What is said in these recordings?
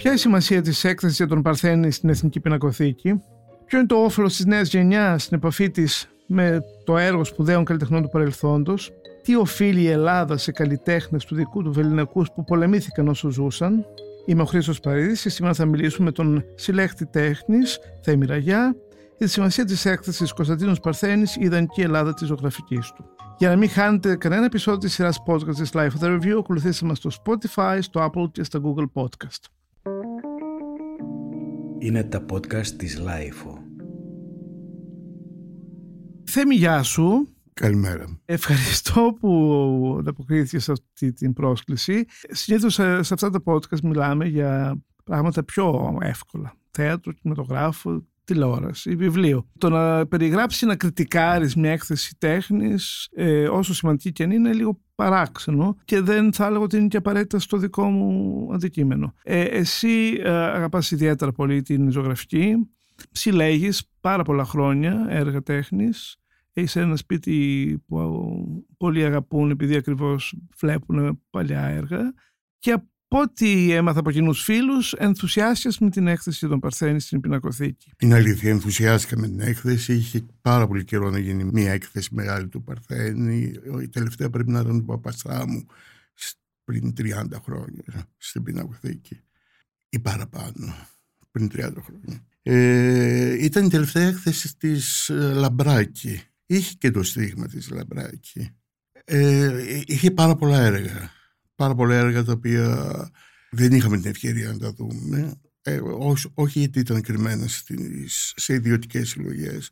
Ποια είναι η σημασία της έκθεσης για τον Παρθένη στην Εθνική Πινακοθήκη, Ποιο είναι το όφελος της νέας γενιάς στην επαφή της με το έργο σπουδαίων καλλιτεχνών του παρελθόντος, τι οφείλει η Ελλάδα σε καλλιτέχνες του δικού του Βεληνικούς που πολεμήθηκαν όσο ζούσαν; Είμαι ο Χρήστος Παρίδης και σήμερα θα μιλήσουμε με τον συλλέκτη τέχνης Θέμη Ραγιά για τη σημασία της έκθεσης Κωνσταντίνος Παρθένης, η ιδανική Ελλάδα της ζωγραφικής του. Για να μην χάνετε κανένα επεισόδιο της σειράς podcast της Life of the Review, ακολουθήστε μας στο Spotify, στο Apple και στο Google Podcast. Είναι τα podcast της Life. Θέμη, γεια σου. Καλημέρα. Ευχαριστώ που ανταποκρίθηκες σε αυτή την πρόσκληση. Συνήθως σε, σε αυτά τα podcast μιλάμε για πράγματα πιο εύκολα. Θέατρο, κινηματογράφο, τηλεόραση, βιβλίο. Το να περιγράψεις, να κριτικάρεις μια έκθεση τέχνης, ε, όσο σημαντική και αν είναι, λίγο παράξενο και δεν θα έλεγα ότι είναι και απαραίτητα στο δικό μου αντικείμενο. Ε, εσύ ε, αγαπάς ιδιαίτερα πολύ την ζωγραφική, συλλέγεις πάρα πολλά χρόνια έργα τέχνης, έχεις ένα σπίτι που πολλοί αγαπούν επειδή ακριβώς βλέπουν παλιά έργα και από ό,τι έμαθα από κοινούς φίλους, ενθουσιάστηκες με την έκθεση των Παρθένης στην Πινακοθήκη. Είναι αλήθεια, ενθουσιάστηκα με την έκθεση. Είχε πάρα πολύ καιρό να γίνει μια έκθεση μεγάλη του Παρθένη. Η τελευταία πρέπει να ήταν του Παπαστράμου πριν 30 χρόνια στην Πινακοθήκη. Ή παραπάνω, πριν 30 χρόνια. Ε, ήταν η τελευταία έκθεση της ε, Λαμπράκη. Είχε και το στίγμα της Λαμπράκη. Ε, είχε πάρα πολλά έργα πάρα πολλά έργα τα οποία δεν είχαμε την ευκαιρία να τα δούμε. Ε, όχι, γιατί ήταν κρυμμένα στις, σε ιδιωτικές συλλογές,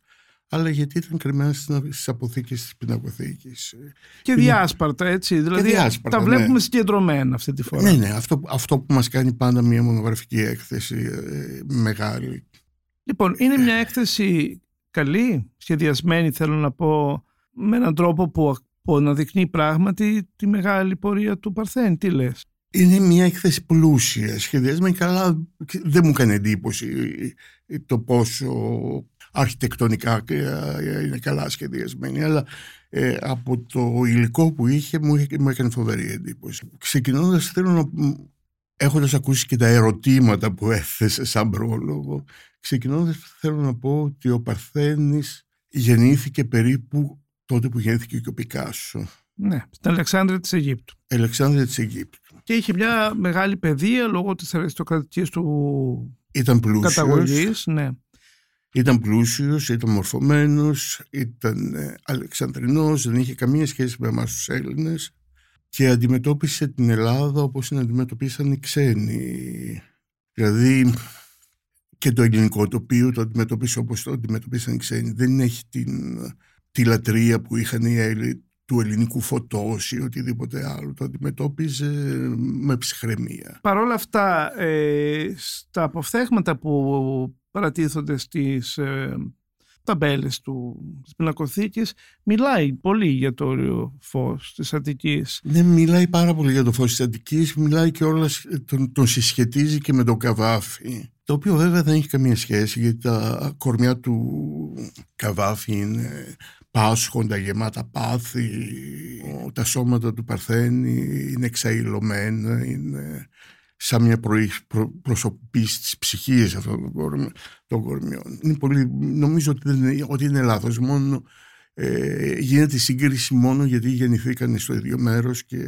αλλά γιατί ήταν κρυμμένα στις αποθήκες της πινακοθήκης. Και διάσπαρτα, έτσι. Δηλαδή τα βλέπουμε ναι. συγκεντρωμένα αυτή τη φορά. Ναι, ναι. Αυτό, αυτό που μας κάνει πάντα μια μονογραφική έκθεση ε, μεγάλη. Λοιπόν, είναι μια έκθεση καλή, σχεδιασμένη, θέλω να πω, με έναν τρόπο που που αναδεικνύει πράγματι τη μεγάλη πορεία του Παρθένη. Τι λες; Είναι μια έκθεση πλούσια, σχεδιασμένη καλά. Δεν μου έκανε εντύπωση το πόσο αρχιτεκτονικά είναι καλά σχεδιασμένη, αλλά ε, από το υλικό που είχε μου, μου έκανε φοβερή εντύπωση. Ξεκινώντας θέλω να έχοντας ακούσει και τα ερωτήματα που έθεσε σαν πρόλογο, ξεκινώντας θέλω να πω ότι ο Παρθένης γεννήθηκε περίπου τότε που γεννήθηκε και ο Πικάσο. Ναι, στην Αλεξάνδρεια της Αιγύπτου. Αλεξάνδρεια της Αιγύπτου. Και είχε μια μεγάλη παιδεία λόγω της αριστοκρατικής του ήταν πλούσιος, καταγωγής. Ναι. Ήταν πλούσιος, ήταν μορφωμένος, ήταν ε, Αλεξανδρινός, δεν είχε καμία σχέση με εμάς τους Έλληνες και αντιμετώπισε την Ελλάδα όπως την αντιμετωπίσαν οι ξένοι. Δηλαδή και το ελληνικό τοπίο το αντιμετώπισε όπως το αντιμετωπίσαν οι ξένοι. Δεν έχει την τη λατρεία που είχαν οι Έλληνες του ελληνικού φωτός ή οτιδήποτε άλλο. Το αντιμετώπιζε με ψυχραιμία. Παρ' όλα αυτά, ε, στα αποφθέγματα που παρατίθονται στις ε, ταμπέλες του, της πινακοθήκης, μιλάει πολύ για το όριο φως της Αττικής. Ναι, μιλάει πάρα πολύ για το φως της Αττικής, μιλάει και όλας, τον, τον συσχετίζει και με τον Καβάφη. Το οποίο βέβαια δεν έχει καμία σχέση γιατί τα κορμιά του Καβάφη είναι πάσχοντα, γεμάτα πάθη, τα σώματα του Παρθένη είναι εξαϊλωμένα, είναι σαν μια προ, προσωπήση της ψυχής αυτών των, κορμιών. Είναι πολύ, νομίζω ότι, είναι, ότι είναι λάθος, μόνο ε, γίνεται η σύγκριση μόνο γιατί γεννηθήκαν στο ίδιο μέρος και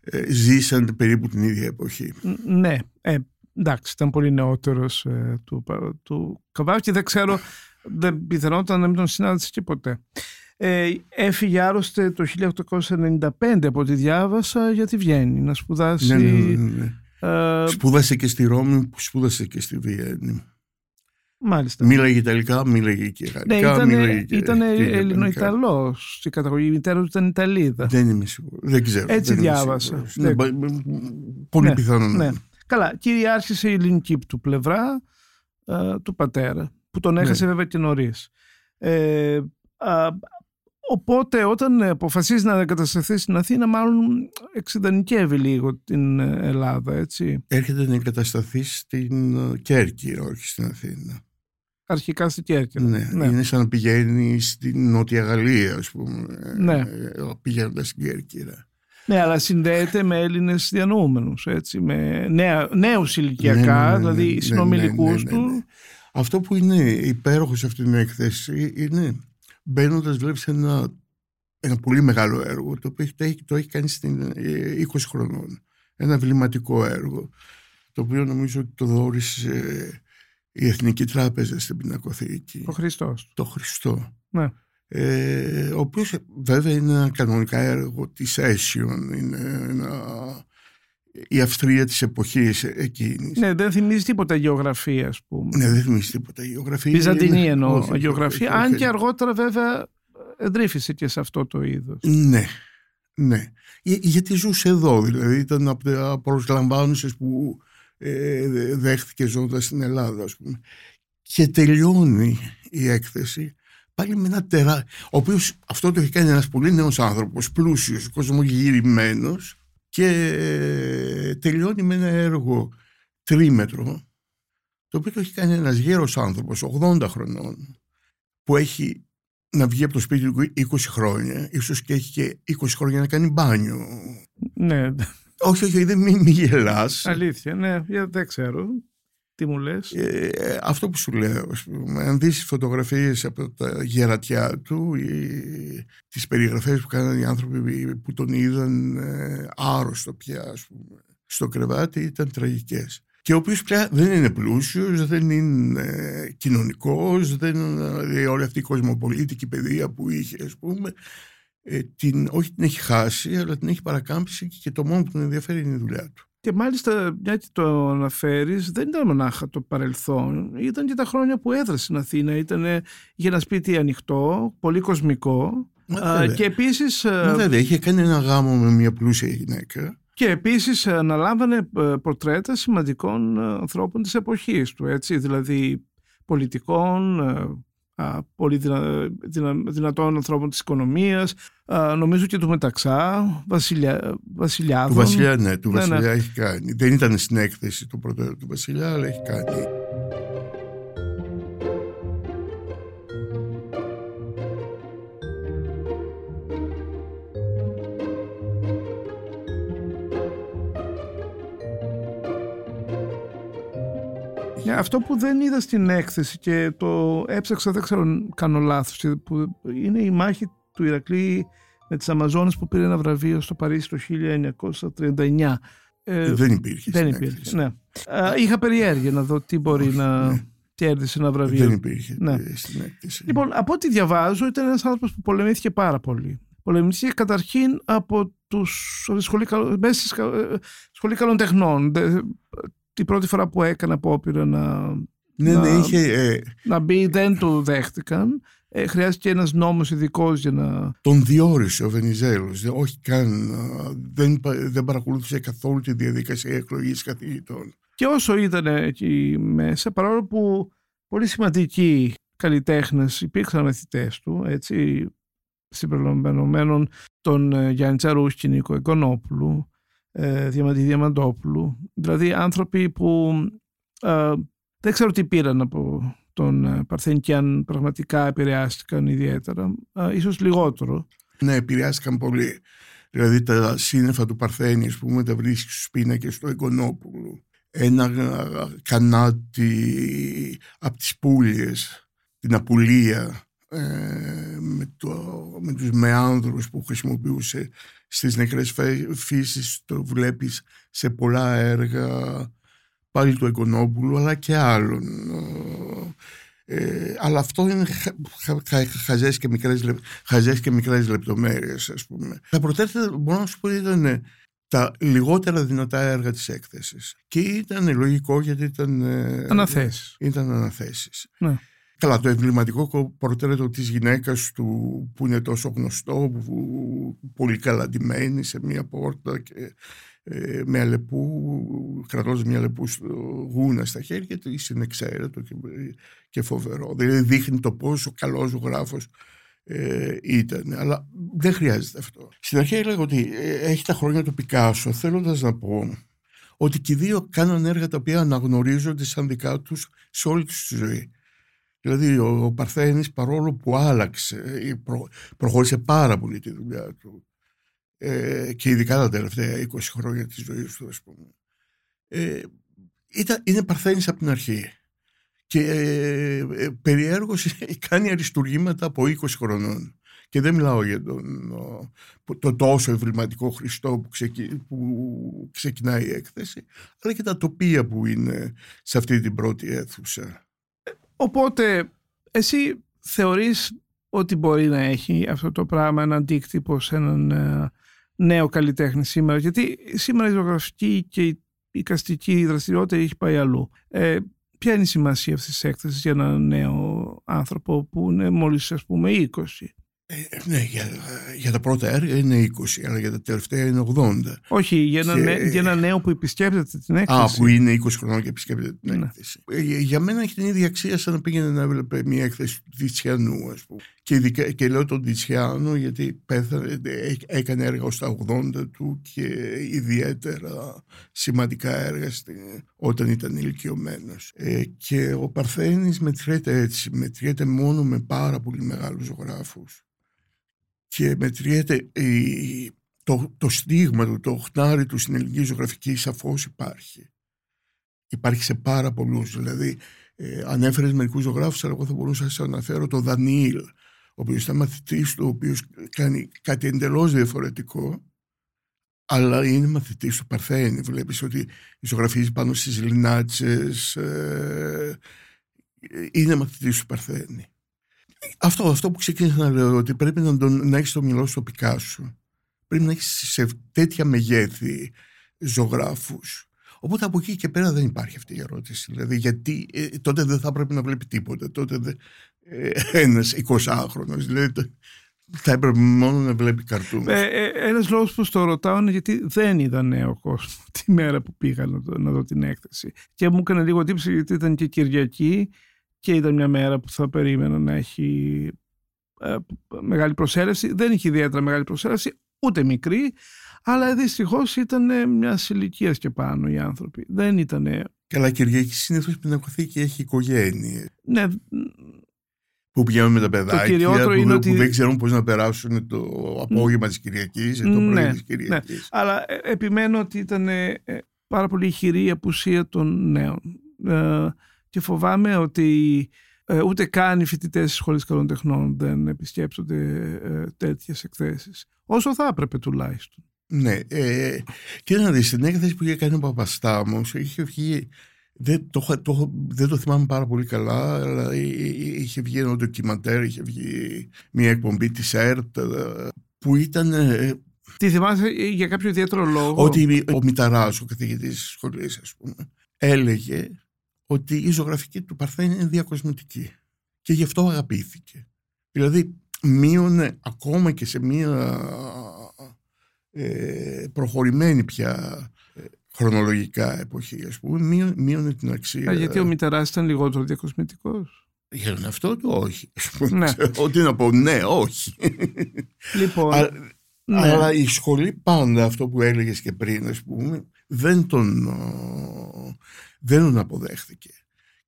ε, ζήσαν περίπου την ίδια εποχή. Ναι, ε, εντάξει, ήταν πολύ νεότερος ε, του, του και δεν ξέρω δεν πιθανόταν να μην τον συνάντησε και ποτέ. Ε, έφυγε άρρωστε το 1895 από ό,τι διάβασα για τη Βιέννη να σπουδάσει. Ναι, ναι, ναι, ναι. Ε, σπούδασε και στη Ρώμη, σπούδασε και στη Βιέννη. Μάλιστα. Μίλαγε Ιταλικά, μίλαγε και Γαλλικά. Ναι, ήταν, ήταν Ελληνοϊταλό. Η καταγωγή μητέρα του ήταν Ιταλίδα. Δεν είμαι σίγουρο. Δεν ξέρω. Έτσι δεν διάβασα. Ναι, πολύ ναι, πιθανό. Ναι. Καλά. Κυριάρχησε η ελληνική του πλευρά ε, του πατέρα που τον έχασε ναι. βέβαια και νωρίς. Ε, οπότε όταν αποφασίζεις να εγκατασταθείς στην Αθήνα μάλλον εξειδανικεύει λίγο την Ελλάδα, έτσι. Έρχεται να εγκατασταθείς στην ε, Κέρκυρα, όχι στην Αθήνα. Αρχικά στην Κέρκυρα. Ναι, ναι. είναι σαν να πηγαίνει στην Νότια Γαλλία, ας πούμε, ναι. ε, πηγαίνοντας στην Κέρκυρα. Ναι, αλλά συνδέεται με Έλληνες διανοούμενους, έτσι, με νέα, νέους ηλικιακά, Ναι, ναι, ναι, δηλαδή ναι, ναι, συνομιλικούς ναι, ναι, ναι. του. Αυτό που είναι υπέροχο σε αυτή την έκθεση είναι μπαίνοντας, βλέπεις ένα, ένα πολύ μεγάλο έργο το οποίο το έχει, το έχει κάνει στην ε, 20 χρονών. Ένα βληματικό έργο το οποίο νομίζω ότι το δόρισε η Εθνική Τράπεζα στην Πινακοθήκη. Ο Χριστός. Το Χριστό. Ναι. Ε, ο οποίος βέβαια είναι ένα κανονικά έργο της Aesion, είναι ένα, η Αυστρία της εποχής εκείνης. Ναι, δεν θυμίζει τίποτα γεωγραφία, ας πούμε. Ναι, δεν θυμίζει τίποτα. Η γεωγραφία Βυζαντινή είναι- εννοώ όχι, όχι, γεωγραφία, όχι, αν όχι. και αργότερα βέβαια εντρίφησε και σε αυτό το είδος. Ναι, ναι. Για- γιατί ζούσε εδώ, δηλαδή ήταν από τα προσλαμβάνουσες που ε, δέχτηκε ζώντας στην Ελλάδα, ας πούμε. Και τελειώνει η έκθεση πάλι με ένα τερά... Ο οποίος αυτό το έχει κάνει ένας πολύ νέος άνθρωπος, πλούσιος, κοσμογυρημένος και ε, τελειώνει με ένα έργο τρίμετρο το οποίο το έχει κάνει ένας γέρος άνθρωπος, 80 χρονών, που έχει να βγει από το σπίτι του 20 χρόνια, ίσως και έχει και 20 χρόνια να κάνει μπάνιο. Ναι, Όχι, όχι, δεν μη, μη γελάς. αλήθεια, ναι, για- δεν ξέρω. Τι μου λες; Ε, αυτό που σου λέω, ας πούμε, αν δεις φωτογραφίες από τα γερατιά του, ή τις περιγραφές που κάνανε οι άνθρωποι που τον είδαν ε, άρρωστο πια, ας πούμε, στο κρεβάτι, ήταν τραγικές. Και ο οποίος πια δεν είναι πλούσιος, δεν είναι ε, κοινωνικός, δεν είναι όλη αυτή η κοσμοπολίτικη παιδεία που είχε, ας πούμε, ε, την, όχι την έχει χάσει, αλλά την έχει παρακάμψει και το μόνο που τον ενδιαφέρει είναι η δουλειά του. Και μάλιστα, μια και το αναφέρεις, δεν ήταν μονάχα το παρελθόν. Ήταν και τα χρόνια που έδρασε στην Αθήνα. Ήταν, είχε ένα σπίτι ανοιχτό, πολύ κοσμικό. Μα Α, βέβαια. και επίσης, Μα α, Βέβαια, είχε κάνει ένα γάμο με μια πλούσια γυναίκα. και επίσης αναλάμβανε ε, πορτρέτα σημαντικών ε, ανθρώπων της εποχής του. Έτσι, δηλαδή πολιτικών, ε, α, πολύ δυνα, δυνα- δυνατών ανθρώπων της οικονομίας, α, νομίζω και του Μεταξά, βασιλιά, βασιλιάδων. Του Βασιλιά, ναι, του Ναι, ναι. Βασιλιά έχει κάνει. Δεν ήταν στην έκθεση του πρωτού του Βασιλιά, αλλά έχει κάνει. Αυτό που δεν είδα στην έκθεση και το έψαξα, δεν ξέρω αν κάνω λάθος, και που είναι η μάχη του Ηρακλή με τις Αμαζόνες που πήρε ένα βραβείο στο Παρίσι το 1939. Ε, δεν υπήρχε. δεν στην υπήρχε, έκθεση. ναι. Α, είχα περιέργεια να δω τι μπορεί Όχι, να ναι. κέρδισε ένα βραβείο. Δεν υπήρχε Ναι. ε, στην έκθεση. Λοιπόν, από ό,τι διαβάζω, ήταν ένας άνθρωπος που πολεμήθηκε πάρα πολύ. Πολεμήθηκε καταρχήν από τους από τη σχολή, καλο- μέσα στη σκα- ε, σχολή καλών τεχνών. Δε- Την πρώτη φορά που έκανε απόπειρα να, ναι, ναι, να- είχε. ε, να μπει δεν το δέχτηκαν. Ε, χρειάστηκε ένας νόμος ειδικός για να... τον διόρισε ο Βενιζέλος. δε- Όχι καν. α, Δεν, πα- δεν παρακολούθησε καθόλου τη διαδικασία εκλογής καθηγητών. Και όσο ήταν εκεί μέσα, παρόλο που πολύ σημαντικοί καλλιτέχνες υπήρξαν μαθητές του, έτσι, συμπεριλαμβανομένων τον ε, Γιάννη Τσαρούσκη, Νίκο Εγκονόπουλου, ε, Διαμαντή Διαμαντόπουλου, δηλαδή άνθρωποι που ε, δεν ξέρω τι πήραν από τον ε, Παρθένη και αν πραγματικά επηρεάστηκαν ιδιαίτερα, ε, ίσως λιγότερο. Ναι, επηρεάστηκαν πολύ. Δηλαδή τα σύννεφα του Παρθένη, ας πούμε, τα βρίσκεις στους πίνακες του Εγκονόπουλου. Ένα α, κανάτι από τις Πούλιες, την Απουλία, ε, με, το, με τους μεάνδρους που χρησιμοποιούσε στις νεκρές φέ- φύσεις, το βλέπεις σε πολλά έργα πάλι του Εγκονόπουλου, αλλά και άλλων. Ε, αλλά αυτό είναι χα, χα, χα, χαζές, και μικρές, λεπ- χαζές και μικρές λεπτομέρειες ας πούμε. Τα πρωτεύοντα μπορώ να σου πω ήταν τα λιγότερα δυνατά έργα της έκθεσης και ήταν λογικό γιατί ήταν, ε, Αναθέσεις. ήταν αναθέσεις. Ναι. Καλά, το εμβληματικό κο- πορτρέτο της γυναίκας του που είναι τόσο γνωστό, που πολύ καλά ντυμένη σε μία πόρτα και ε, με αλεπού, κρατώντας μια αλεπού στο γούνα στα χέρια του, είναι εξαίρετο και, και φοβερό. Δηλαδή δείχνει το πόσο καλός ζωγράφος ε, ήταν. Αλλά δεν χρειάζεται αυτό. Στην αρχή έλεγα ότι ε, έχει τα χρόνια του Πικάσο, θέλοντας να πω ότι και οι δύο κάναν έργα τα οποία αναγνωρίζονται σαν δικά τους σε όλη τους τη ζωή. Δηλαδή ο, ο Παρθένης παρόλο που άλλαξε, ε, προ, προχώρησε πάρα πολύ τη δουλειά του ε, και ειδικά τα τελευταία 20 χρόνια της ζωής του, ας πούμε. Ε, ήταν, είναι παρθένης από την αρχή. Και ε, ε, περιέργως κάνει αριστουργήματα από 20 χρονών. Και δεν μιλάω για τον το τόσο ευρηματικό Χριστό που, που ξεκινάει η έκθεση, αλλά και τα τοπία που είναι σε αυτή την πρώτη αίθουσα. Οπότε, εσύ θεωρείς ότι μπορεί να έχει αυτό το πράγμα ένα αντίκτυπο σε έναν ε, νέο καλλιτέχνη σήμερα, γιατί σήμερα η ζωγραφική και η οικαστική δραστηριότητα έχει πάει αλλού. Ε, ποια είναι η σημασία αυτής της έκθεσης για έναν νέο άνθρωπο που είναι μόλις ας πούμε 20. Ε, ναι, για, για τα πρώτα έργα είναι 20, αλλά για τα τελευταία είναι 80. Όχι, για ένα, και... για ένα νέο που επισκέπτεται την έκθεση. Α, που είναι 20 χρόνια και επισκέπτεται την ναι. έκθεση. Ε, για μένα έχει την ίδια αξία σαν να πήγαινε να έβλεπε μια έκθεση του Τιτσιανού, ας πούμε. Και, ειδικά, και λέω τον Τιτσιάνο γιατί πέθανε, έκανε έργα στα 80 του και ιδιαίτερα σημαντικά έργα στην, όταν ήταν ηλικιωμένος. Ε, και ο Παρθένης μετριέται έτσι, μετριέται μόνο με πάρα πολύ μεγάλους ζωγράφους και μετριέται το, το στίγμα του, το χνάρι του στην ελληνική ζωγραφική σαφώς υπάρχει. Υπάρχει σε πάρα πολλούς, δηλαδή ε, ανέφερες μερικούς ζωγράφους, αλλά εγώ θα μπορούσα να σας αναφέρω το Δανίλ, ο οποίος ήταν μαθητής του, ο οποίος κάνει κάτι εντελώς διαφορετικό, αλλά είναι μαθητής του Παρθένη. Βλέπεις ότι ζωγραφίζει πάνω στις λινάτσες, ε, είναι μαθητής του Παρθένη. Αυτό, αυτό που ξεκίνησα να λέω, ότι πρέπει να, τον, να έχεις το μυαλό σου Πικάσο. Πρέπει να έχεις σε τέτοια μεγέθη ζωγράφους. Οπότε από εκεί και πέρα δεν υπάρχει αυτή η ερώτηση. Δηλαδή, γιατί ε, τότε δεν θα πρέπει να βλέπει τίποτα. Τότε ε, ένας 20χρονο. Δηλαδή, θα έπρεπε μόνο να βλέπει καρτούν. Ε, ε, Ένας λόγος που το ρωτάω είναι γιατί δεν είδα νέο κόσμο τη μέρα που πήγα να, να δω την έκθεση. Και μου έκανε λίγο τύψη γιατί ήταν και Κυριακή και ήταν μια μέρα που θα περίμενα να έχει ε, μεγάλη προσέλευση. Δεν είχε ιδιαίτερα μεγάλη προσέλευση, ούτε μικρή, αλλά δυστυχώς ήταν μιας ηλικίας και πάνω οι άνθρωποι. Δεν ήταν. Καλά, Κυριακή συνήθως η πινακοθήκη έχει οικογένειε. Ναι. Που πηγαίνουν με τα παιδάκια, που, είναι που δεν ξέρουν πώς να περάσουν το απόγευμα της Κυριακής ή το πρωί ναι, της Κυριακής. Ναι. Αλλά ε, επιμένω ότι ήταν ε, πάρα πολύ ηχηρή η απουσία των νέων και φοβάμαι ότι ε, ούτε καν οι φοιτητές της Σχολής Καλών Τεχνών δεν επισκέπτονται ε, τέτοιες εκθέσεις. Όσο θα έπρεπε τουλάχιστον. Ναι. Ε, και να δεις, στην έκθεση που είχε κάνει ο Παπαστάμος, είχε βγει. Δεν το, το, δεν το θυμάμαι πάρα πολύ καλά, αλλά είχε βγει ένα ντοκιμαντέρ, είχε βγει μια εκπομπή της ΕΡΤ που ήταν. Ε, Τι θυμάσαι για κάποιο ιδιαίτερο λόγο; Ότι ο Μηταράς, ο καθηγητής της σχολής, ας πούμε, έλεγε ότι η ζωγραφική του Παρθένη είναι διακοσμητική και γι' αυτό αγαπήθηκε. Δηλαδή μείωνε ακόμα και σε μία ε, προχωρημένη πια ε, χρονολογικά εποχή ας πούμε μείωνε, την αξία. Α, γιατί ο Μητεράς ήταν λιγότερο διακοσμητικός; Για τον αυτό του όχι. Ναι. Ότι να πω ναι, όχι. Λοιπόν, ναι. Αλλά η σχολή πάντα αυτό που έλεγες και πριν ας πούμε δεν τον, δεν τον αποδέχθηκε.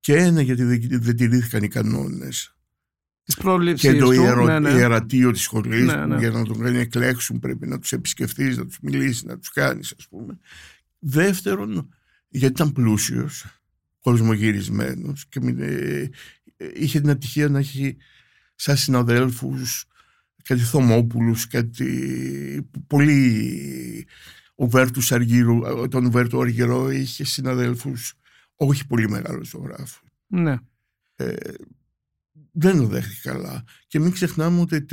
Και ένα γιατί δεν, δεν τηρήθηκαν οι κανόνες και το ιερο, ναι, ναι. ιερατείο της σχολής ναι, ναι. για να τον κάνει εκλέξουν πρέπει να τους επισκεφθείς, να τους μιλήσεις, να τους κάνεις ας πούμε. Δεύτερον, γιατί ήταν πλούσιος, κοσμογυρισμένος και ε, είχε την ατυχία να έχει σαν συναδέλφους κάτι Θωμόπουλους, κάτι πολύ... Ο Βέρτου Αργύρου, τον Βέρτου Αργυρό είχε συναδέλφους όχι πολύ μεγάλο ζωγράφο. Ναι. Ε, δεν το δέχτηκε καλά. Και μην ξεχνάμε ότι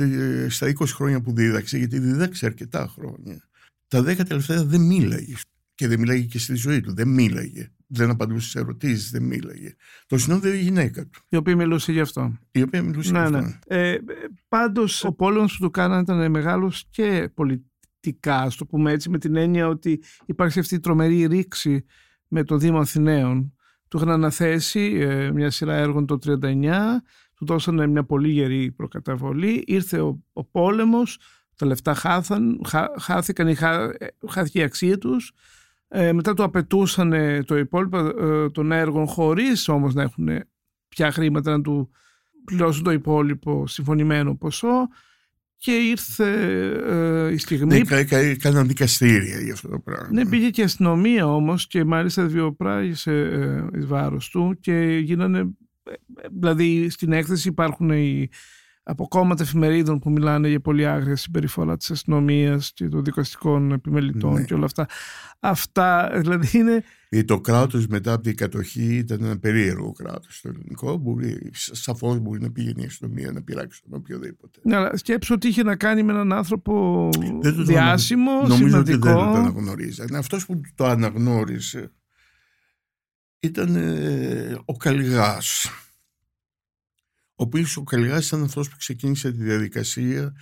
στα 20 χρόνια που δίδαξε, γιατί δίδαξε αρκετά χρόνια, τα 10 τελευταία δεν μίλαγε. Και δεν μίλαγε και στη ζωή του. Δεν μίλαγε. Δεν απαντούσε σε ερωτήσεις, δεν μίλαγε. Το συνόδευε η γυναίκα του. Η οποία μιλούσε γι' αυτό. Η οποία μιλούσε ναι, γι' αυτό. Ναι. Ε, Πάντως, ο πόλεμος που του κάνανε ήταν μεγάλος και πολιτικά, ας το πούμε έτσι, με την έννοια ότι υπάρχει αυτή η τρομερή ρήξη με το Δήμο Αθηναίων. Του είχαν αναθέσει ε, μια σειρά έργων το 19, του δώσανε μια πολύ γερή προκαταβολή, ήρθε ο, ο πόλεμος, τα λεφτά χάθαν, χάθηκαν, χά, χάθηκε η αξία τους, ε, μετά του απαιτούσαν το υπόλοιπο ε, των έργων χωρίς όμως να έχουν πια χρήματα να του πληρώσουν το υπόλοιπο συμφωνημένο ποσό και ήρθε ε, η στιγμή... Ναι, έκαναν δικαστήρια για αυτό το πράγμα. Ναι, πήγε και η αστυνομία όμως και μάλιστα βιοπράγησε ε, εις βάρος του και γίνανε... ε, Δηλαδή στην έκθεση υπάρχουν οι από κόμματα εφημερίδων που μιλάνε για πολύ άγρια συμπεριφορά της αστυνομίας και των δικαστικών επιμελητών Ναι. και όλα αυτά. Αυτά δηλαδή είναι... Ε, Το κράτος μετά από την κατοχή ήταν ένα περίεργο κράτος το ελληνικό. Μπορεί, σαφώς μπορεί να πήγαινε η αστυνομία να πειράξει τον οποιοδήποτε. Ναι, αλλά σκέψω ότι είχε να κάνει με έναν άνθρωπο Δεν το διάσημο, Νομίζω σημαντικό. ότι δεν το αναγνωρίζανε. Αυτός που το αναγνώρισε ήταν ε, ο Καλλιγάς. Ο οποίος ο Καλλιγάς ήταν αυτός που ξεκίνησε τη διαδικασία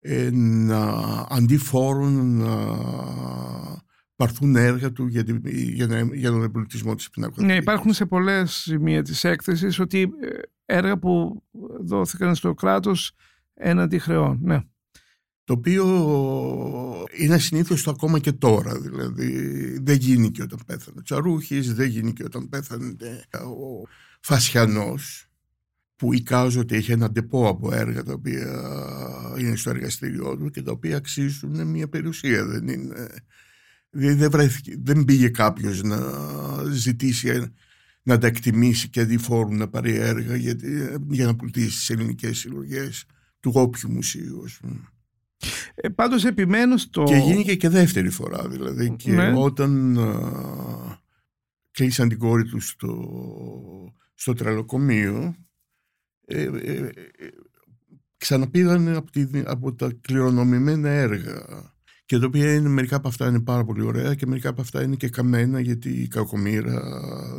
ε, να αντί φόρων να πάρθουν έργα του για, την- για, να- για τον εμπλουτισμό της πινακοθήκης. Ναι, υπάρχουν σε πολλές σημεία της έκθεσης ότι ε, έργα που δόθηκαν στο κράτος έναντι χρεών. Ναι. Το οποίο είναι ασυνήθιστο ακόμα και τώρα. Δηλαδή δεν γίνει και όταν πέθανε ο Τσαρούχης, δεν γίνει και όταν πέθανε ο Φασιανός που εικάζω είχε ένα ντεπό από έργα τα οποία είναι στο εργαστήριό του και τα οποία αξίζουν μια περιουσία. Δεν, είναι, δεν, δεν, βρέθηκε, δεν πήγε κάποιος να ζητήσει να τα εκτιμήσει και αντί φόρου να πάρει έργα για, για να πλουτίσει τις ελληνικές συλλογές του όποιου μουσείου. ας πούμε. Ε, πάντως επιμένω στο... Και γίνηκε και δεύτερη φορά δηλαδή. Και Ναι. όταν α, κλείσαν την κόρη του στο, στο τρελοκομείο, ε, ε, ε, ξαναπήγαν από, τη, από τα κληρονομημένα έργα. Και τα οποία είναι, μερικά από αυτά είναι πάρα πολύ ωραία και μερικά από αυτά είναι και καμένα γιατί η κακομήρα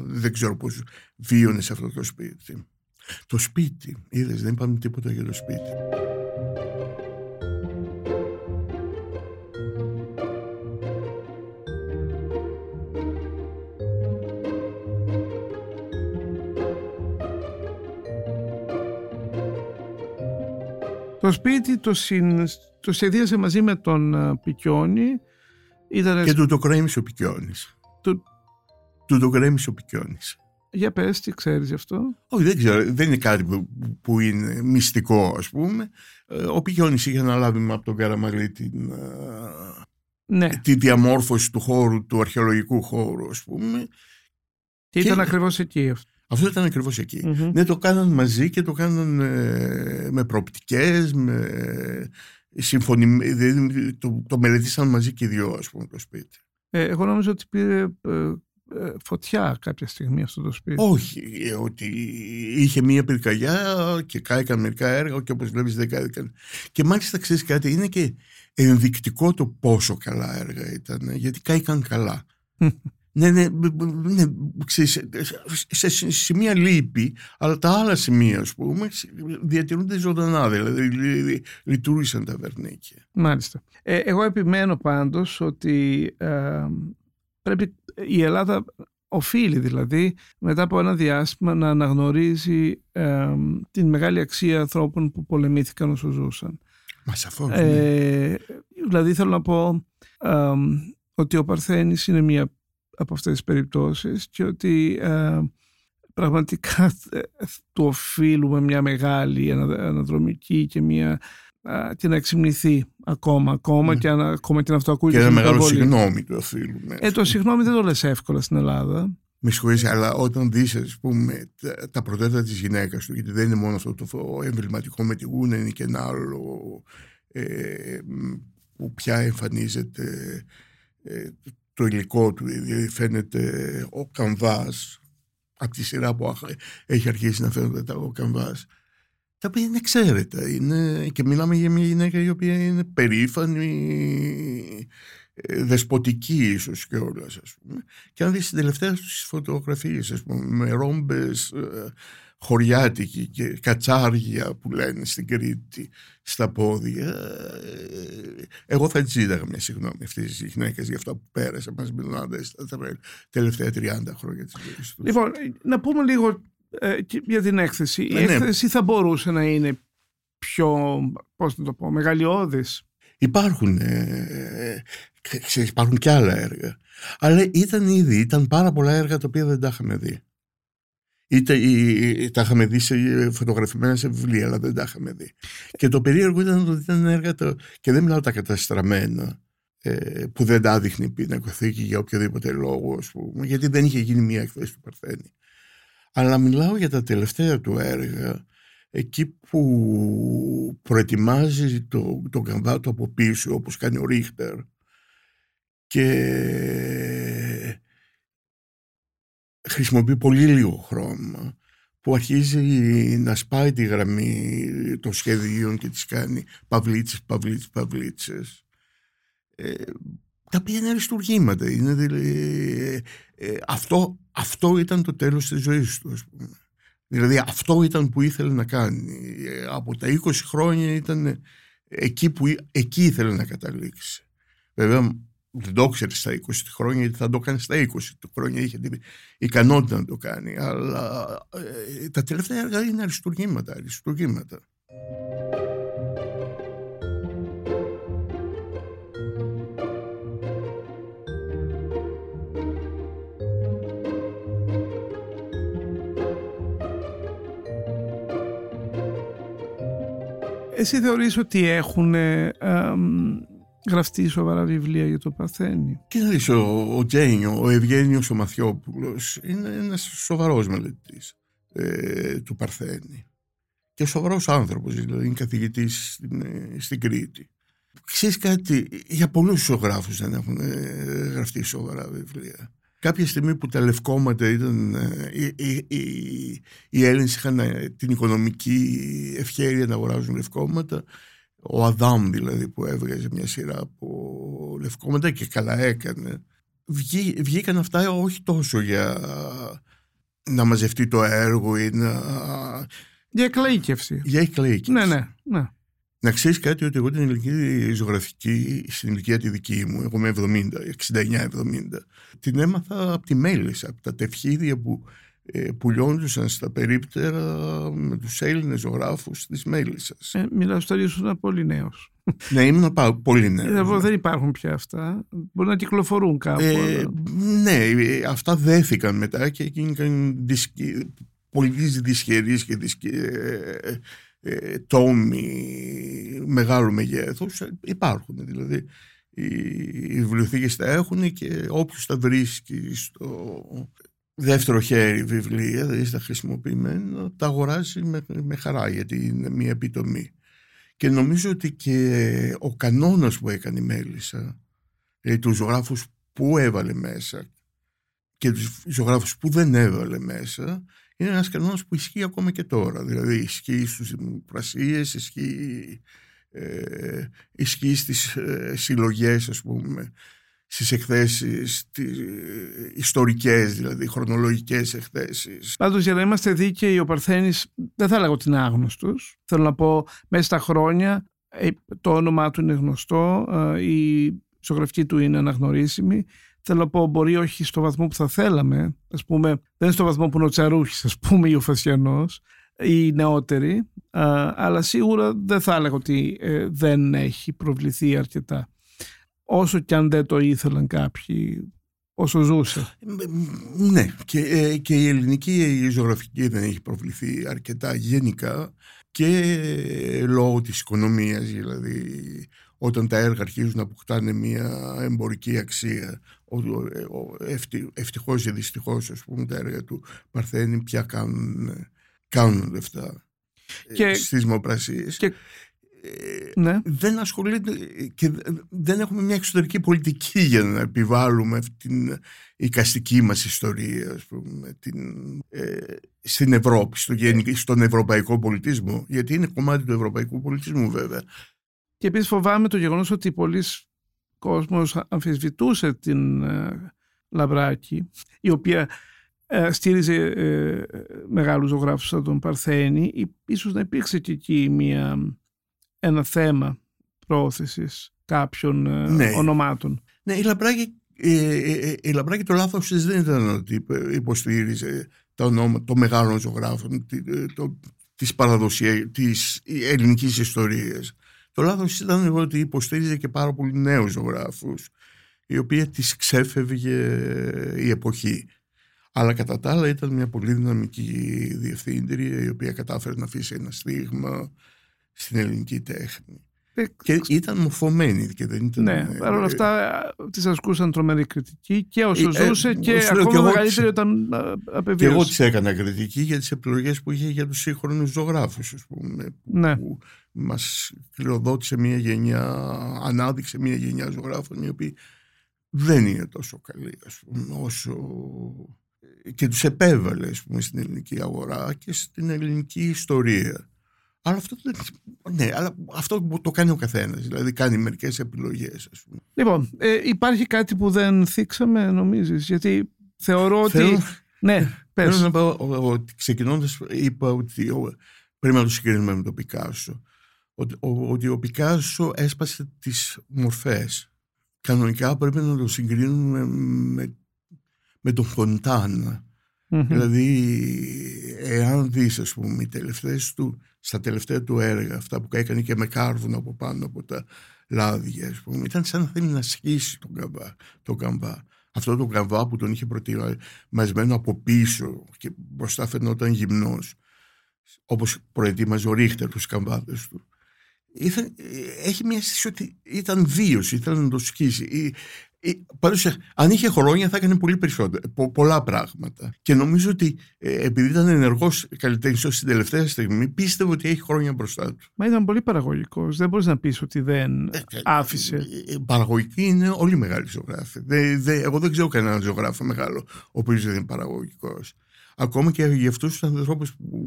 δεν ξέρω πώς βίωνε σε αυτό το σπίτι. Το σπίτι, είδες, δεν είπαμε τίποτα για το σπίτι. Το σπίτι το, συν, το σχεδίασε μαζί με τον ε, Πικιόνι. Ήταν... Και του το κρέμισε ο Πικιόνης. Του- Του το κρέμισε ο Πικιόνης. Για πες, τι ξέρεις γι' αυτό; Όχι, δεν ξέρω. Δεν είναι κάτι που, που είναι μυστικό, ας πούμε. Ε, Ο Πικιόνης είχε αναλάβει από τον Καραμαλή την, ε, Ναι, τη διαμόρφωση του χώρου, του αρχαιολογικού χώρου, ας πούμε. και ήταν και- ακριβώς εκεί αυτό; Αυτό ήταν ακριβώς εκεί. Μμμ. Ναι, το κάναν μαζί και το κάναν ε, με προοπτικές, με συμφωνη... δηλαδή, το, το μελετήσαν μαζί και οι δυο, ας πούμε, το σπίτι. Ε, εγώ νομίζω ότι πήρε ε, ε, φωτιά κάποια στιγμή αυτό το σπίτι. Όχι, ε, ότι είχε μία πυρκαγιά και κάηκαν μερικά έργα και όπως βλέπεις δεν κάηκαν. Και μάλιστα ξέρεις κάτι, είναι και ενδεικτικό το πόσο καλά έργα ήταν, γιατί κάηκαν καλά. Ναι, ναι, μπ- μπ- ναι ξέρεις, σε, σε σημεία λείπει, αλλά τα άλλα σημεία, ας πούμε, διατηρούνται ζωντανά, δηλαδή λει- λει- λειτουργήσαν τα βερνίκια. Μάλιστα. Ε, εγώ επιμένω πάντως ότι ε, πρέπει η Ελλάδα οφείλει δηλαδή μετά από ένα διάστημα να αναγνωρίζει ε, την μεγάλη αξία ανθρώπων που πολεμήθηκαν όσο ζούσαν. Μα σαφώς, ναι. Ε, δηλαδή θέλω να πω ε, ότι ο Παρθένης είναι μία από αυτές τις περιπτώσεις και ότι ε, πραγματικά ε, του οφείλουμε μια μεγάλη ανα- αναδρομική και μια α, και να εξυμνηθεί ακόμα, ακόμα Ναι. και, αν, ακόμα και να αυτό και ακούγεται ένα σαν μεγάλο υπερβολή. συγγνώμη το οφείλουμε. Ε, το συγγνώμη δεν το λες εύκολα στην Ελλάδα. Με συγχωρείς, αλλά όταν δεις, ας πούμε, τα, τα πρωτεύοντα της γυναίκας του, γιατί δεν είναι μόνο αυτό το εμβληματικό με τη γούνα, είναι και ένα άλλο ε, μ, που πια εμφανίζεται ε, το υλικό του, δηλαδή φαίνεται ο καμβάς, από τη σειρά που αχ- έχει αρχίσει να φαίνεται τα- ο καμβάς, τα οποία είναι εξαίρετα. Είναι, και μιλάμε για μια γυναίκα η οποία είναι περήφανη, ε, δεσποτική ίσως και όλα, ας πούμε. Και αν δεις την τελευταία στις φωτογραφίες, ας πούμε, με ρόμπες ε, χωριάτικοι και κατσάρια που λένε στην Κρήτη στα πόδια, ε, εγώ θα της ζήταγα μια συγγνώμη αυτής της γυναίκας για αυτά που πέρασε μας μιλώντας τα τε- τελευταία 30 χρόνια της ζωής τους. Λοιπόν, να πούμε λίγο ε, και για την έκθεση. Η Ναι, ναι. έκθεση θα μπορούσε να είναι πιο, πώς να το πω, μεγαλειώδης. Υπάρχουν, ε, ε, ξέρεις, υπάρχουν και άλλα έργα. Αλλά ήταν ήδη, ήταν πάρα πολλά έργα τα οποία δεν τα είχαμε δει. Είτε, τα είχαμε δει σε, φωτογραφημένα σε βιβλία, αλλά δεν τα είχαμε δει. Και το περίεργο ήταν ότι ήταν έργα, το, και δεν μιλάω τα καταστραμμένα, ε, που δεν τα δείχνει η πινακοθήκη για οποιοδήποτε λόγο, πούμε, γιατί δεν είχε γίνει μία εκθέση του Παρθένη. Αλλά μιλάω για τα τελευταία του έργα, εκεί που προετοιμάζει το, το καμβάτο από πίσω, όπως κάνει ο Ρίχτερ, και χρησιμοποιεί πολύ λίγο χρώμα που αρχίζει να σπάει τη γραμμή των σχεδίων και τις κάνει παυλίτσες, παυλίτσες, παυλίτσες. Ε, τα οποία είναι αριστουργήματα. Είναι, δηλαδή, ε, αυτό, αυτό ήταν το τέλος της ζωής του, ας πούμε. Δηλαδή αυτό ήταν που ήθελε να κάνει. Ε, από τα 20 χρόνια ήταν εκεί που εκεί ήθελε να καταλήξει. Βέβαια δεν το ξέρεις στα 20 χρόνια, γιατί θα το κάνεις στα 20 του χρόνια. Είχε την ικανότητα να το κάνει. Αλλά ε, τα τελευταία έργα είναι αριστουργήματα. αριστουργήματα. Εσύ θεωρείς ότι έχουν ε, γραφτεί σοβαρά βιβλία για το Παρθένη. Κοίταξε, ο, ο Τζένιο, ο Ευγένιος ο Μαθιόπουλος είναι ένας σοβαρός μελετής ε, του Παρθένη. Και σοβαρός άνθρωπος, δηλαδή είναι καθηγητής στην, ε, στην Κρήτη. Ξέρεις κάτι, για πολλούς ζωγράφους δεν έχουν ε, γραφτεί σοβαρά βιβλία. Κάποια στιγμή που τα λευκόματα ήταν, ε, οι, οι, οι, οι Έλληνες είχαν την οικονομική ευχαίρεια να αγοράζουν λευκόματα, ο Αδάμ δηλαδή που έβγαζε μια σειρά από λευκόματα και καλά έκανε. Βγή, βγήκαν αυτά όχι τόσο για να μαζευτεί το έργο ή να... Για εκλαίκευση. Για εκλαίκευση. Ναι, ναι, ναι. Να ξέρεις κάτι ότι εγώ την ηλικία ζωγραφική, στην ηλικία τη δική μου, εγώ είμαι 70, 69-70, την έμαθα από τη Μέλισσα, από τα τευχίδια που ε, που λιόντουσαν στα περίπτερα με τους Έλληνες ζωγράφους της Μέλισσας. Ε, μιλάς τώρα ήσουν πολύ νέος. ναι, ήμουν πολύ νέος. Ε, δεν υπάρχουν πια αυτά. Μπορεί να κυκλοφορούν κάπου. Ε, ναι, αυτά δέθηκαν μετά και έγιναν πολύ δυσχερείς και δυσκε, ε, ε, τόμοι μεγάλου μεγέθους. Υπάρχουν δηλαδή. Οι βιβλιοθήκες τα έχουν και όποιος τα βρίσκει στο δεύτερο χέρι βιβλία, δηλαδή στα χρησιμοποιημένα, τα αγοράζει με, με χαρά γιατί είναι μια επιτομή. Και νομίζω ότι και ο κανόνας που έκανε η Μέλισσα, δηλαδή τους ζωγράφους που έβαλε μέσα και τους ζωγράφους που δεν έβαλε μέσα, είναι ένας κανόνας που ισχύει ακόμα και τώρα. Δηλαδή ισχύει στους δημοκρασίες, ισχύει, ε, ισχύει στις ε, συλλογές, ας πούμε, στις εκθέσεις τις, ιστορικές, δηλαδή χρονολογικές εκθέσεις. Πάντως για να είμαστε δίκαιοι, ο Παρθένης δεν θα λέγω ότι είναι άγνωστος. Θέλω να πω, μέσα στα χρόνια ε, το όνομά του είναι γνωστό, ε, η ζωγραφική του είναι αναγνωρίσιμη. Θέλω να πω, μπορεί όχι στο βαθμό που θα θέλαμε, ας πούμε, δεν είναι στο βαθμό που είναι ο Τσαρούχης, ας πούμε, ή ο Φασιανός, οι νεότεροι, ε, αλλά σίγουρα δεν θα έλεγα ότι δεν έχει προβληθεί αρκετά όσο και αν δεν το ήθελαν κάποιοι όσο ζούσε. Ναι, και, ε, και η ελληνική ζωγραφική δεν έχει προβληθεί αρκετά γενικά και λόγω της οικονομίας δηλαδή όταν τα έργα αρχίζουν να αποκτάνε μια εμπορική αξία ευτυχώς ή δυστυχώς ας πούμε τα έργα του Παρθένη πια κάνουν, κάνουν λεφτά και, στις δημοπρασίες και ναι. δεν ασχολείται και δεν έχουμε μια εξωτερική πολιτική για να επιβάλλουμε την οικαστική μας ιστορία ας πούμε, την, ε, στην Ευρώπη, στο, στον ευρωπαϊκό πολιτισμό γιατί είναι κομμάτι του ευρωπαϊκού πολιτισμού βέβαια. Και επίσης φοβάμαι το γεγονός ότι πολλοί κόσμος αμφισβητούσε την ε, Λαμπράκη η οποία ε, στήριζε ε, μεγάλους ζωγράφους σαν τον Παρθένη ίσως να υπήρξε και εκεί μια ένα θέμα πρόθεσης κάποιων ε, ναι. ονομάτων. Ναι, η Λαμπράκη, ε, ε, η Λαμπράκη το λάθος της δεν ήταν ότι υποστήριζε το, ονόμα, το μεγάλο ζωγράφο το, της παραδοσίας, της ελληνικής ιστορίας. Το λάθος ήταν ότι υποστήριζε και πάρα πολλοί νέους ζωγράφους, οι οποίοι της ξέφευγε η εποχή. Αλλά κατά τα άλλα ήταν μια πολύ δυναμική διευθύντρια η οποία κατάφερε να αφήσει ένα στίγμα στην ελληνική τέχνη. Ε, Και ήταν μορφωμένη και δεν ήταν... Ναι, ε, παρ' όλα αυτά τη ασκούσαν τρομερή κριτική και όσο Ε, ε, ζούσε και σου λέω ακόμα και εγώ μεγαλύτερη τις- όταν α, Και εγώ απεβίωσε. της έκανα κριτική για τις επιλογές που είχε για τους σύγχρονους ζωγράφους, ας πούμε, Ναι. που μας κληροδότησε μια γενιά, ανάδειξε μια γενιά ζωγράφων οι οποίοι δεν είναι τόσο καλοί, ας πούμε, όσο και τους επέβαλε, ας πούμε, στην ελληνική αγορά και στην ελληνική ιστορία. Αλλά αυτό, δεν- ναι, αλλά αυτό το κάνει ο καθένας, δηλαδή κάνει μερικές επιλογές, ας πούμε. Λοιπόν, ε, υπάρχει κάτι που δεν θίξαμε, νομίζεις, γιατί θεωρώ ότι... Θέλω- Ναι, πες. Θέλω να πω ο- ότι ξεκινώντας είπα ότι ο- πρέπει να το συγκρίνουμε με τον Πικάσο. Ότι ο, ότι ο Πικάσο έσπασε τις μορφές. Κανονικά πρέπει να το συγκρίνουμε με, με τον Φοντάνα. Μμμ. Δηλαδή, εάν δεις, ας πούμε, οι τελευταίες του, στα τελευταία του έργα, αυτά που έκανε και με κάρβουνα από πάνω από τα λάδια, ας πούμε, ήταν σαν να θέλει να σχίσει τον καμβά. Τον καμβά. Αυτό το καμβά που τον είχε προετοιμασμένο από πίσω και μπροστά φαινόταν γυμνός, όπως προετοίμαζε ο Ρίχτερ τους καμβάδες του. Ήταν, έχει μια αίσθηση ότι ήταν βίωση, ήθελε να το σκίσει. Ή- ή- Πάντως, αν είχε χρόνια θα έκανε πολύ περισσότερα, πο- πολλά πράγματα. Και νομίζω ότι ε, επειδή ήταν ενεργός καλλιτέχνης ως την τελευταία στιγμή, πίστευε ότι έχει χρόνια μπροστά του. Μα ήταν πολύ παραγωγικός. Δεν μπορείς να πεις ότι δεν άφησε. Ε, ε, Παραγωγική είναι όλοι οι μεγάλοι ζωγράφοι. Δε, δε, εγώ δεν ξέρω κανέναν ζωγράφο μεγάλο, ο οποίος δεν είναι παραγωγικός. Ακόμα και για αυτούς τους ανθρώπους που.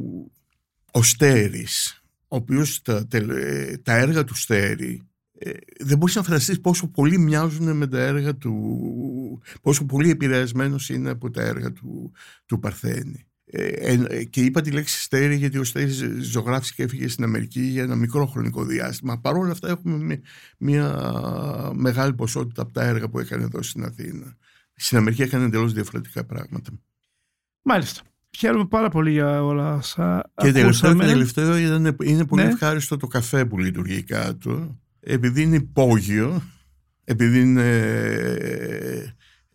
Ο Στέρης, ο οποίος τα, τελε- τα έργα του Στέρη ε, δεν μπορείς να φανταστείς πόσο πολύ μοιάζουν με τα έργα του. πόσο πολύ επηρεασμένος είναι από τα έργα του, του Παρθένη. Ε, ε, και είπα τη λέξη Στέρη γιατί ο Στέρης ζωγράφησε και έφυγε στην Αμερική για ένα μικρό χρονικό διάστημα. Παρ' όλα αυτά έχουμε μια, μια μεγάλη ποσότητα από τα έργα που έκανε εδώ στην Αθήνα. Στην Αμερική έκανε εντελώς διαφορετικά πράγματα. Μάλιστα. Χαίρομαι πάρα πολύ για όλα όσα Και τελευταίο, ακούσαμε. και τελευταίο ήταν, είναι πολύ Ναι. ευχάριστο το καφέ που λειτουργεί κάτω. Επειδή είναι υπόγειο, επειδή είναι,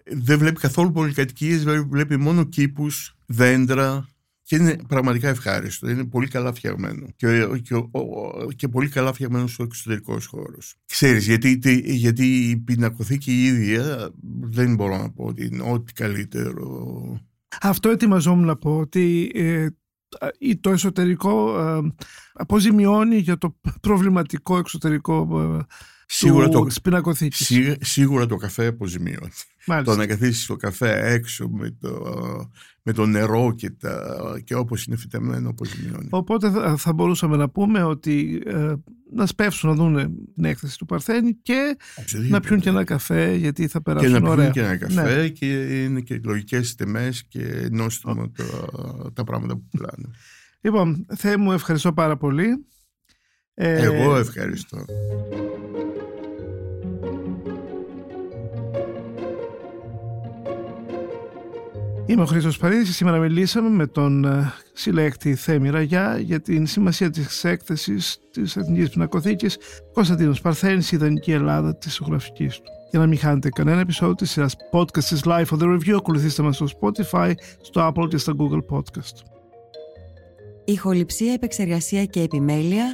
δεν βλέπει καθόλου πολυκατοικίες, βλέπει- βλέπει μόνο κήπους, δέντρα και είναι πραγματικά ευχάριστο. Είναι πολύ καλά φτιαγμένο και, και, ο- ο- και πολύ καλά φτιαγμένος ο εξωτερικός χώρος. Ξέρεις, γιατί, τι- γιατί η πινακοθήκη η ίδια δεν μπορώ να πω ότι είναι ό,τι καλύτερο Αυτό ετοιμαζόμουν να πω ότι ε, ή το εσωτερικό ε, αποζημιώνει για το προβληματικό εξωτερικό ε, Σίγουρα του, το, της πινακοθήκης. σίγουρα, σίγουρα το καφέ αποζημιώνει. Μάλιστα. Το να καθίσεις στο καφέ έξω με το, με το νερό και, τα, και όπως είναι φυτεμένο αποζημιώνει. Οπότε θα, θα μπορούσαμε να πούμε ότι ε, να σπεύσουν να δουν την έκθεση του Παρθένη και Οπωσδήποτε. να πιούν και ένα καφέ γιατί θα και περάσουν να πιούν ωραία. και ένα καφέ Ναι. και είναι και λογικές τιμές και νόστιμα τα, τα πράγματα που πουλάνε. Λοιπόν, Θεέ μου ευχαριστώ πάρα πολύ. Ε, Εγώ ευχαριστώ. Είμαι ο Χρήστος Παρίδης και σήμερα μιλήσαμε με τον ε, συλλέκτη Θέμη Ραγιά για την σημασία της έκθεσης της Εθνικής Πινακοθήκης Κωνσταντίνος Παρθένης, η ιδανική Ελλάδα της ζωγραφικής του. Για να μην χάνετε κανένα επεισόδιο της σειράς podcast της Life of the Review, ακολουθήστε μας στο Spotify, στο Apple και στο Google Podcast. Ηχοληψία, επεξεργασία και επιμέλεια,